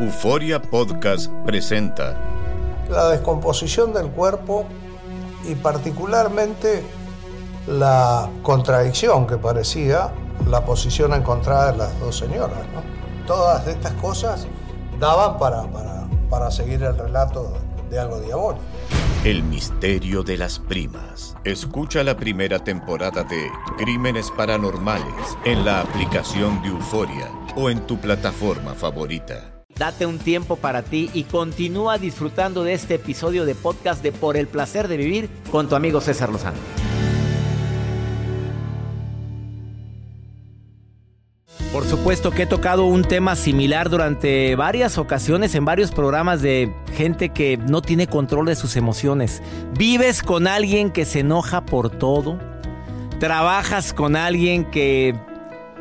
Euforia Podcast presenta la descomposición del cuerpo y particularmente la contradicción que parecía la posición encontrada de las dos señoras. Todas estas cosas daban para, para, para seguir el relato de algo diabólico. El misterio de las primas. Escucha la primera temporada de Crímenes Paranormales en la aplicación de Euforia o en tu plataforma favorita. Date un tiempo para ti y continúa disfrutando de este episodio de podcast de Por el placer de vivir con tu amigo César Lozano. Por supuesto que he tocado un tema similar durante varias ocasiones en varios programas de gente que no tiene control de sus emociones. ¿Vives con alguien que se enoja por todo? ¿Trabajas con alguien que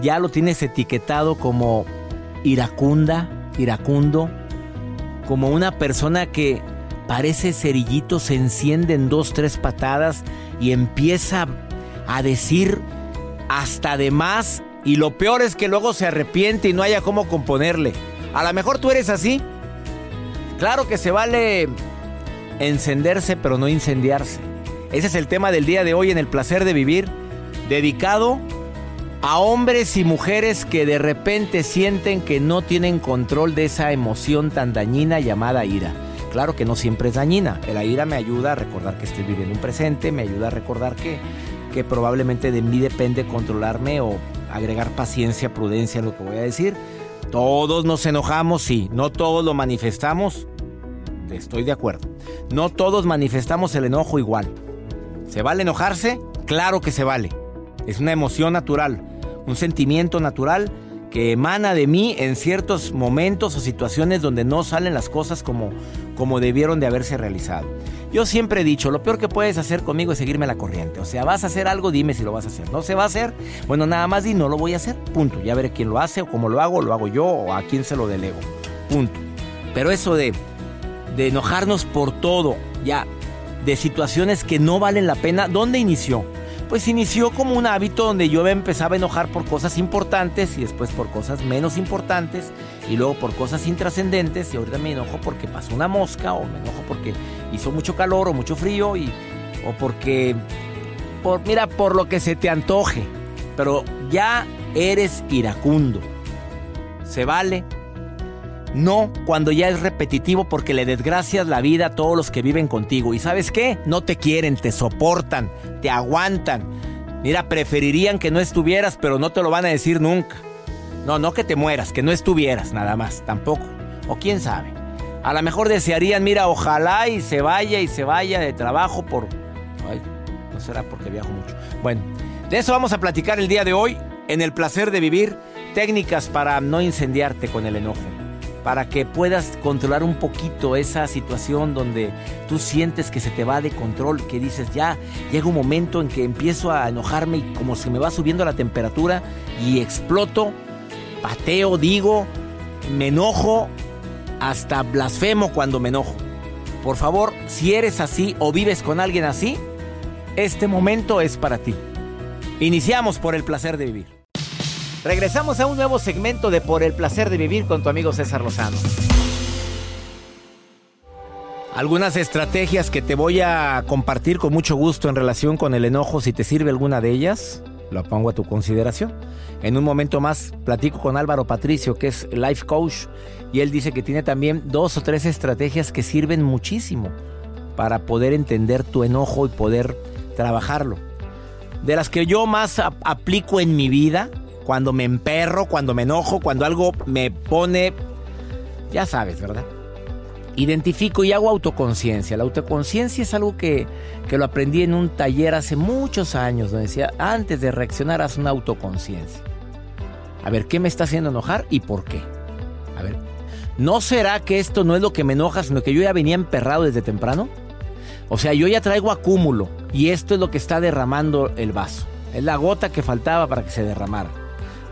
ya lo tienes etiquetado como iracunda? Iracundo, como una persona que parece cerillito, se enciende en dos, tres patadas y empieza a decir hasta de más. Y lo peor es que luego se arrepiente y no haya cómo componerle. A lo mejor tú eres así. Claro que se vale encenderse, pero no incendiarse. Ese es el tema del día de hoy en el placer de vivir, dedicado a hombres y mujeres que de repente sienten que no tienen control de esa emoción tan dañina llamada ira. Claro que no siempre es dañina. La ira me ayuda a recordar que estoy viviendo un presente, me ayuda a recordar que, que probablemente de mí depende controlarme o agregar paciencia, prudencia en lo que voy a decir. Todos nos enojamos, sí. No todos lo manifestamos. Estoy de acuerdo. No todos manifestamos el enojo igual. ¿Se vale enojarse? Claro que se vale. Es una emoción natural, un sentimiento natural que emana de mí en ciertos momentos o situaciones donde no salen las cosas como, como debieron de haberse realizado. Yo siempre he dicho, lo peor que puedes hacer conmigo es seguirme la corriente. O sea, vas a hacer algo, dime si lo vas a hacer. ¿No se va a hacer? Bueno, nada más di, no lo voy a hacer. Punto. Ya veré quién lo hace o cómo lo hago, lo hago yo o a quién se lo delego. Punto. Pero eso de, de enojarnos por todo, ya, de situaciones que no valen la pena, ¿dónde inició? Pues inició como un hábito donde yo me empezaba a enojar por cosas importantes y después por cosas menos importantes y luego por cosas intrascendentes y ahorita me enojo porque pasó una mosca o me enojo porque hizo mucho calor o mucho frío y o porque por mira por lo que se te antoje, pero ya eres iracundo. Se vale no cuando ya es repetitivo porque le desgracias la vida a todos los que viven contigo. ¿Y sabes qué? No te quieren, te soportan, te aguantan. Mira, preferirían que no estuvieras, pero no te lo van a decir nunca. No, no que te mueras, que no estuvieras nada más, tampoco. O quién sabe. A lo mejor desearían, mira, ojalá y se vaya y se vaya de trabajo por... Ay, no será porque viajo mucho. Bueno, de eso vamos a platicar el día de hoy en el placer de vivir. Técnicas para no incendiarte con el enojo para que puedas controlar un poquito esa situación donde tú sientes que se te va de control, que dices, ya llega un momento en que empiezo a enojarme y como se me va subiendo la temperatura y exploto, pateo, digo, me enojo, hasta blasfemo cuando me enojo. Por favor, si eres así o vives con alguien así, este momento es para ti. Iniciamos por el placer de vivir. Regresamos a un nuevo segmento de Por el placer de vivir con tu amigo César Lozano. Algunas estrategias que te voy a compartir con mucho gusto en relación con el enojo, si te sirve alguna de ellas, lo pongo a tu consideración. En un momento más platico con Álvaro Patricio, que es life coach, y él dice que tiene también dos o tres estrategias que sirven muchísimo para poder entender tu enojo y poder trabajarlo. De las que yo más aplico en mi vida, cuando me emperro, cuando me enojo, cuando algo me pone, ya sabes, ¿verdad? Identifico y hago autoconciencia. La autoconciencia es algo que, que, lo aprendí en un taller hace muchos años, donde decía, antes de reaccionar, haz una autoconciencia. A ver, ¿qué me está haciendo enojar y por qué? A ver, ¿no será que esto no es lo que me enoja, sino que yo ya venía emperrado desde temprano? O sea, yo ya traigo acúmulo y esto es lo que está derramando el vaso. Es la gota que faltaba para que se derramara.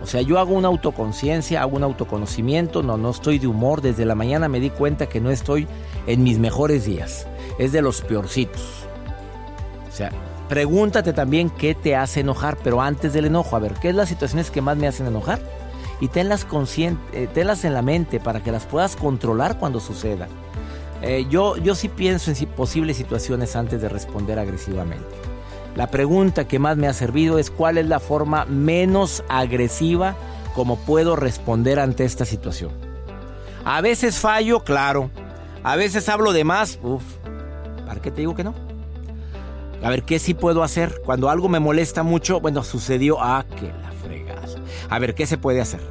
O sea, yo hago una autoconciencia, hago un autoconocimiento, no, no estoy de humor. Desde la mañana me di cuenta que no estoy en mis mejores días. Es de los peorcitos. O sea, pregúntate también qué te hace enojar, pero antes del enojo, a ver, ¿qué es las situaciones que más me hacen enojar? y tenlas, eh, tenlas en la mente para que las puedas controlar cuando suceda. Eh, yo, yo sí pienso en posibles situaciones antes de responder agresivamente. La pregunta que más me ha servido es cuál es la forma menos agresiva como puedo responder ante esta situación. A veces fallo, claro. A veces hablo de más, uff. ¿Para qué te digo que no? A ver, ¿qué sí puedo hacer? Cuando algo me molesta mucho, bueno, sucedió, ah, que la fregas. A ver, ¿qué se puede hacer?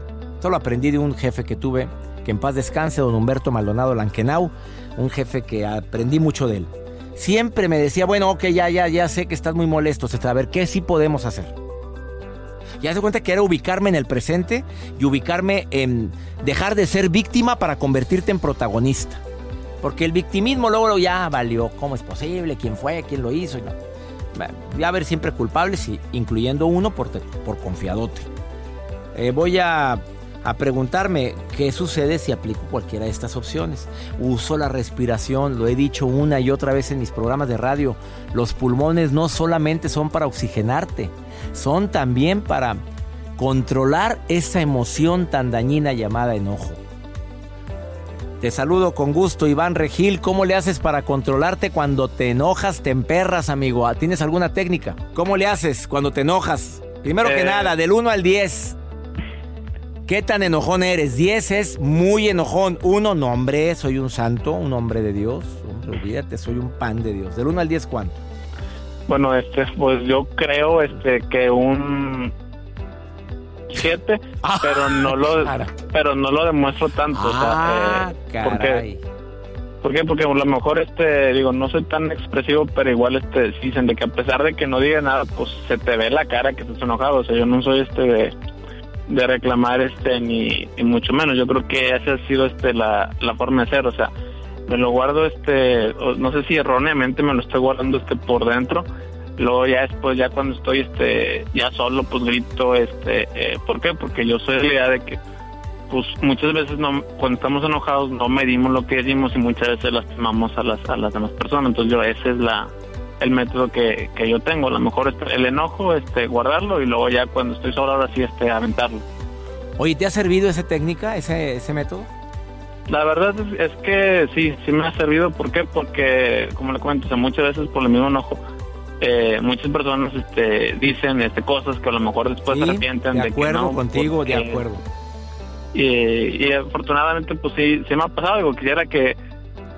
Solo aprendí de un jefe que tuve, que en paz descanse, don Humberto Maldonado Lanquenau, un jefe que aprendí mucho de él. Siempre me decía, bueno, ok, ya, ya, ya sé que estás muy molesto, a ver, ¿qué sí podemos hacer? Ya se cuenta que era ubicarme en el presente y ubicarme en dejar de ser víctima para convertirte en protagonista. Porque el victimismo luego ya valió. ¿Cómo es posible? ¿Quién fue? ¿Quién lo hizo? Va a haber siempre culpables, incluyendo uno por, por confiadote. Eh, voy a, a preguntarme qué sucede si aplico cualquiera de estas opciones. Uso la respiración, lo he dicho una y otra vez en mis programas de radio. Los pulmones no solamente son para oxigenarte, son también para controlar esa emoción tan dañina llamada enojo. Te saludo con gusto, Iván Regil. ¿Cómo le haces para controlarte cuando te enojas, te emperras, amigo? ¿Tienes alguna técnica? ¿Cómo le haces cuando te enojas? Primero que eh. nada, del 1 al 10. ¿Qué tan enojón eres? 10 es muy enojón. 1, no, hombre, soy un santo, un hombre de Dios. Hombre, olvídate, soy un pan de Dios. Del 1 al 10, ¿cuánto? Bueno, este, pues yo creo este que un siete, ah, pero no lo pero no lo demuestro tanto, ah, o sea, eh, porque ¿Por qué? Porque a lo mejor este digo, no soy tan expresivo, pero igual este dicen de que a pesar de que no diga nada, pues se te ve la cara que estás enojado, o sea, yo no soy este de, de reclamar este ni, mucho menos. Yo creo que esa ha sido este la, la forma de ser, o sea, me lo guardo este no sé si erróneamente me lo estoy guardando este por dentro luego ya después ya cuando estoy este ya solo pues grito este eh, ¿por qué? porque yo soy de la idea de que pues muchas veces no cuando estamos enojados no medimos lo que decimos y muchas veces lastimamos a las a las demás personas entonces yo ese es la el método que, que yo tengo a lo mejor este, el enojo este guardarlo y luego ya cuando estoy solo ahora sí este aventarlo oye ¿te ha servido esa técnica ese ese método? La verdad es, que sí, sí me ha servido. ¿Por qué? Porque, como le comento, muchas veces por el mismo enojo eh, muchas personas este, dicen este, cosas que a lo mejor después se arrepienten de, acuerdo contigo, de acuerdo. Y, afortunadamente, pues sí, se me ha pasado. Digo, quisiera que,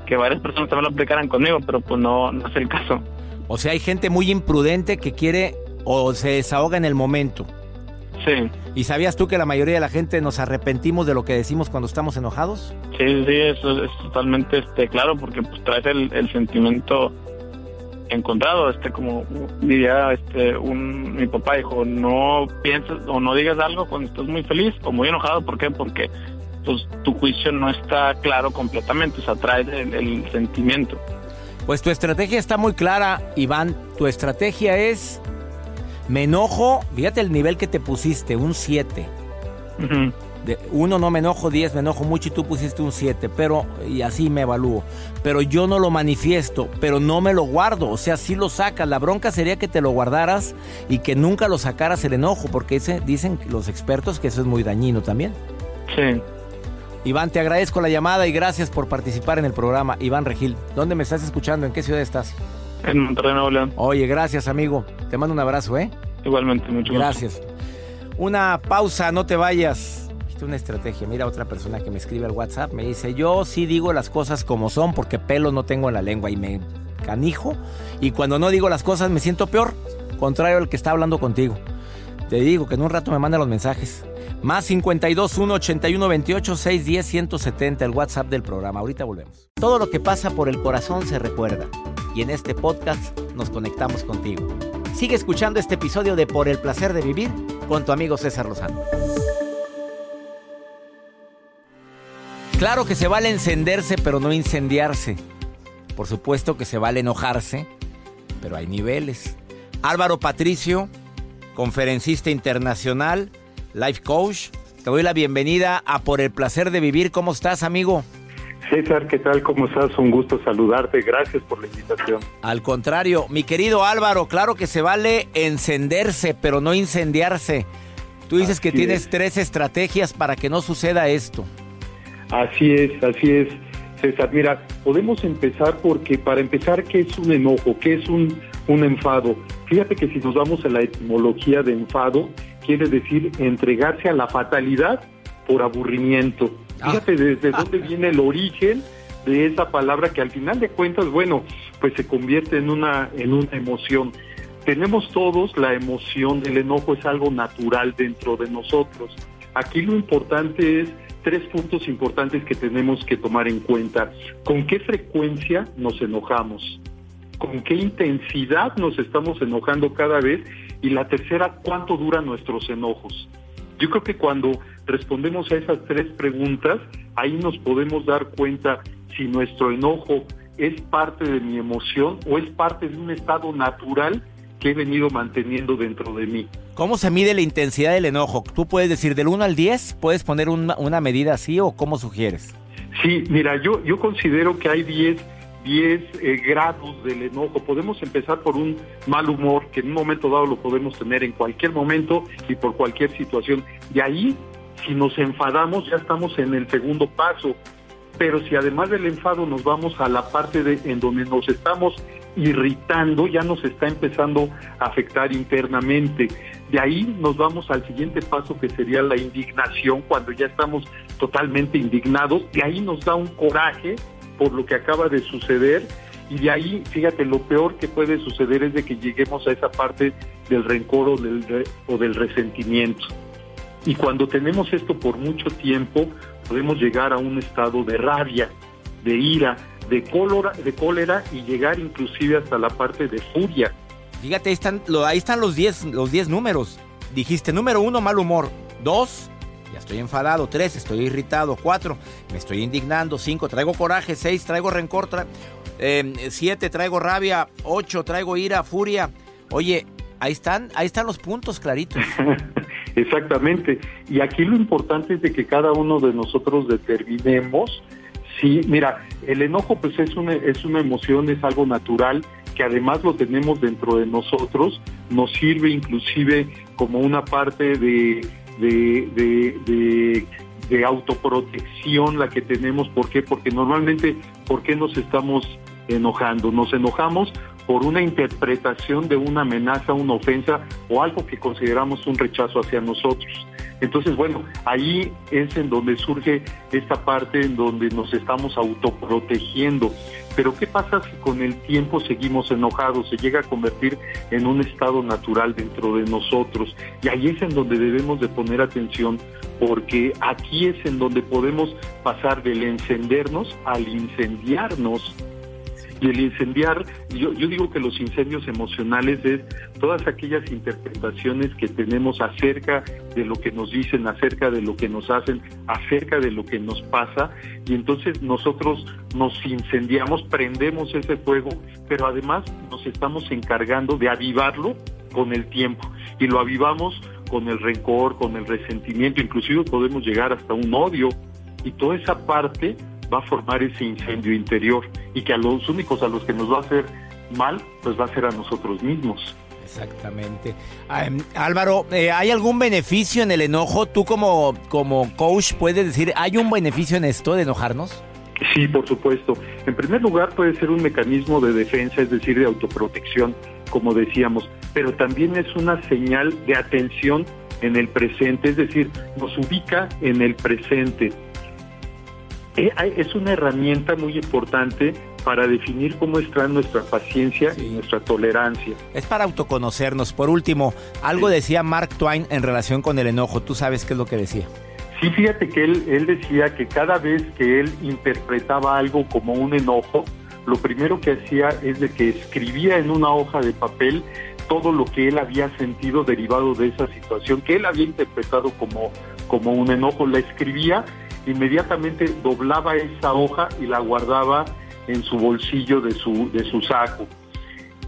que varias personas también lo aplicaran conmigo, pero pues no, no es el caso. O sea, hay gente muy imprudente que quiere o se desahoga en el momento. Sí. ¿Y sabías tú que la mayoría de la gente nos arrepentimos de lo que decimos cuando estamos enojados? Sí, sí, eso es totalmente este, claro, porque pues traes el, el sentimiento encontrado, este como diría este un mi papá dijo, no pienses o no digas algo cuando estás muy feliz o muy enojado, ¿por qué? Porque pues tu juicio no está claro completamente, o sea, trae el, sentimiento. Pues tu estrategia está muy clara, Iván. Tu estrategia es me enojo, fíjate el nivel que te pusiste, un 7 uno no me enojo, diez me enojo mucho y tú pusiste un siete, pero, y así me evalúo. Pero yo no lo manifiesto, pero no me lo guardo, o sea, si lo sacas. La bronca sería que te lo guardaras y que nunca lo sacaras el enojo, porque ese, dicen los expertos que eso es muy dañino también. Sí. Iván, te agradezco la llamada y gracias por participar en el programa. Iván Regil, ¿dónde me estás escuchando? ¿En qué ciudad estás? En Monterrey, Nuevo León. Oye, gracias, amigo. Te mando un abrazo, ¿eh? Igualmente, mucho Gracias. Una pausa, no te vayas una estrategia. Mira, otra persona que me escribe al WhatsApp me dice, yo sí digo las cosas como son porque pelo no tengo en la lengua y me canijo. Y cuando no digo las cosas me siento peor, contrario al que está hablando contigo. Te digo que en un rato me manda los mensajes. Más 52 1 81 28 610 170, el WhatsApp del programa. Ahorita volvemos. Todo lo que pasa por el corazón se recuerda. Y en este podcast nos conectamos contigo. Sigue escuchando este episodio de Por el placer de vivir con tu amigo César Lozano. Claro que se vale encenderse, pero no incendiarse. Por supuesto que se vale enojarse, pero hay niveles. Álvaro Patricio, conferencista internacional, life coach, te doy la bienvenida a Por el placer de vivir. ¿Cómo estás, amigo? César, ¿qué tal? ¿Cómo estás? Un gusto saludarte. Gracias por la invitación. Al contrario, mi querido Álvaro, claro que se vale encenderse, pero no incendiarse. Tú dices que tienes tres estrategias para que no suceda esto. Así es, así es. César, mira, podemos empezar porque para empezar, ¿qué es un enojo? ¿Qué es un, un enfado? Fíjate que si nos vamos a la etimología de enfado, quiere decir entregarse a la fatalidad por aburrimiento. Ah. Fíjate desde dónde viene el origen de esa palabra que al final de cuentas, bueno, pues se convierte en una, en una emoción. Tenemos todos la emoción del enojo, es algo natural dentro de nosotros. Aquí lo importante es tres puntos importantes que tenemos que tomar en cuenta. ¿Con qué frecuencia nos enojamos? ¿Con qué intensidad nos estamos enojando cada vez? Y la tercera, ¿cuánto duran nuestros enojos? Yo creo que cuando respondemos a esas tres preguntas, ahí nos podemos dar cuenta si nuestro enojo es parte de mi emoción o es parte de un estado natural que he venido manteniendo dentro de mí. ¿Cómo se mide la intensidad del enojo? ¿Tú puedes decir del 1 al 10? ¿Puedes poner una, medida así o cómo sugieres? Sí, mira, yo, yo considero que hay 10 10 eh, grados del enojo. Podemos empezar por un mal humor, que en un momento dado lo podemos tener en cualquier momento y por cualquier situación. De ahí, si nos enfadamos, ya estamos en el segundo paso. Pero si además del enfado nos vamos a la parte de en donde nos estamos irritando, ya nos está empezando a afectar internamente. De ahí nos vamos al siguiente paso que sería la indignación, cuando ya estamos totalmente indignados. De ahí nos da un coraje por lo que acaba de suceder y de ahí, fíjate, lo peor que puede suceder es de que lleguemos a esa parte del rencor o del, o del resentimiento. Y cuando tenemos esto por mucho tiempo, podemos llegar a un estado de rabia, de ira, de cólera, de cólera y llegar inclusive hasta la parte de furia. Fíjate, ahí están, ahí están los 10 los diez números. Dijiste, número uno, mal humor. Dos, ya estoy enfadado. Tres, estoy irritado. Cuatro, me estoy indignando. Cinco, traigo coraje. Seis, traigo rencor. Em, siete, traigo rabia. Ocho, traigo ira, furia. Oye, ahí están, ahí están los puntos claritos. Exactamente. Y aquí lo importante es de que cada uno de nosotros determinemos Sí, mira, el enojo pues es una, es una emoción, es algo natural que además lo tenemos dentro de nosotros, nos sirve inclusive como una parte de, de, de, autoprotección la que tenemos. ¿Por qué? Porque normalmente, ¿por qué nos estamos enojando? Nos enojamos por una interpretación de una amenaza, una ofensa o algo que consideramos un rechazo hacia nosotros. Entonces, bueno, ahí es en donde surge esta parte en donde nos estamos autoprotegiendo. Pero ¿qué pasa si con el tiempo seguimos enojados? Se llega a convertir en un estado natural dentro de nosotros. Y ahí es en donde debemos de poner atención porque aquí es en donde podemos pasar del encendernos al incendiarnos y el incendiar, yo, yo digo que los incendios emocionales es todas aquellas interpretaciones que tenemos acerca de lo que nos dicen, acerca de lo que nos hacen, acerca de lo que nos pasa, y entonces nosotros nos incendiamos, prendemos ese fuego, pero además nos estamos encargando de avivarlo con el tiempo, y lo avivamos con el rencor, con el resentimiento, inclusive podemos llegar hasta un odio, y toda esa parte va a formar ese incendio interior y que a los únicos a los que nos va a hacer mal, pues va a ser a nosotros mismos. Exactamente. Em, Álvaro, eh, ¿hay algún beneficio en el enojo? Tú como, como coach puedes decir, ¿hay un beneficio en esto de enojarnos? Sí, por supuesto. En primer lugar puede ser un mecanismo de defensa, es decir, de autoprotección, como decíamos, pero también es una señal de atención en el presente, es decir, nos ubica en el presente es una herramienta muy importante para definir cómo está nuestra paciencia y nuestra tolerancia. Es para autoconocernos. Por último, algo decía Mark Twain en relación con el enojo. ¿Tú sabes qué es lo que decía? Sí, fíjate que él, él decía que cada vez que él interpretaba algo como un enojo, lo primero que hacía es de que escribía en una hoja de papel todo lo que él había sentido derivado de esa situación, que él había interpretado como, como un enojo, la escribía inmediatamente doblaba esa hoja y la guardaba en su bolsillo de su, de su saco.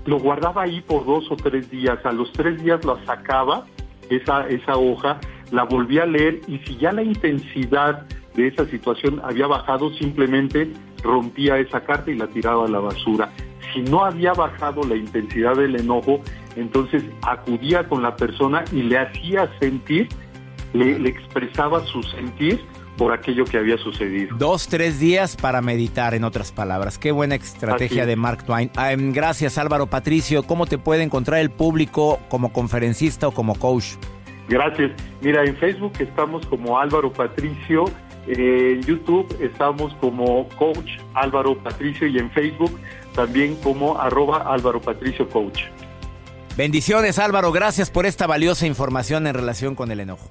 Lo guardaba ahí por dos o tres días. A los tres días la sacaba, esa, esa hoja, la volvía a leer y si ya la intensidad de esa situación había bajado, simplemente rompía esa carta y la tiraba a la basura. Si no había bajado la intensidad del enojo, entonces acudía con la persona y le hacía sentir le, expresaba su sentir por aquello que había sucedido. Dos, tres días para meditar, en otras palabras. Qué buena estrategia de Mark Twain. Ah, em, gracias Álvaro Patricio. ¿Cómo te puede encontrar el público como conferencista o como coach? Gracias. Mira, en Facebook estamos como Álvaro Patricio, en YouTube estamos como Coach Álvaro Patricio y en Facebook también como arroba Álvaro Patricio Coach. Bendiciones Álvaro, gracias por esta valiosa información en relación con el enojo.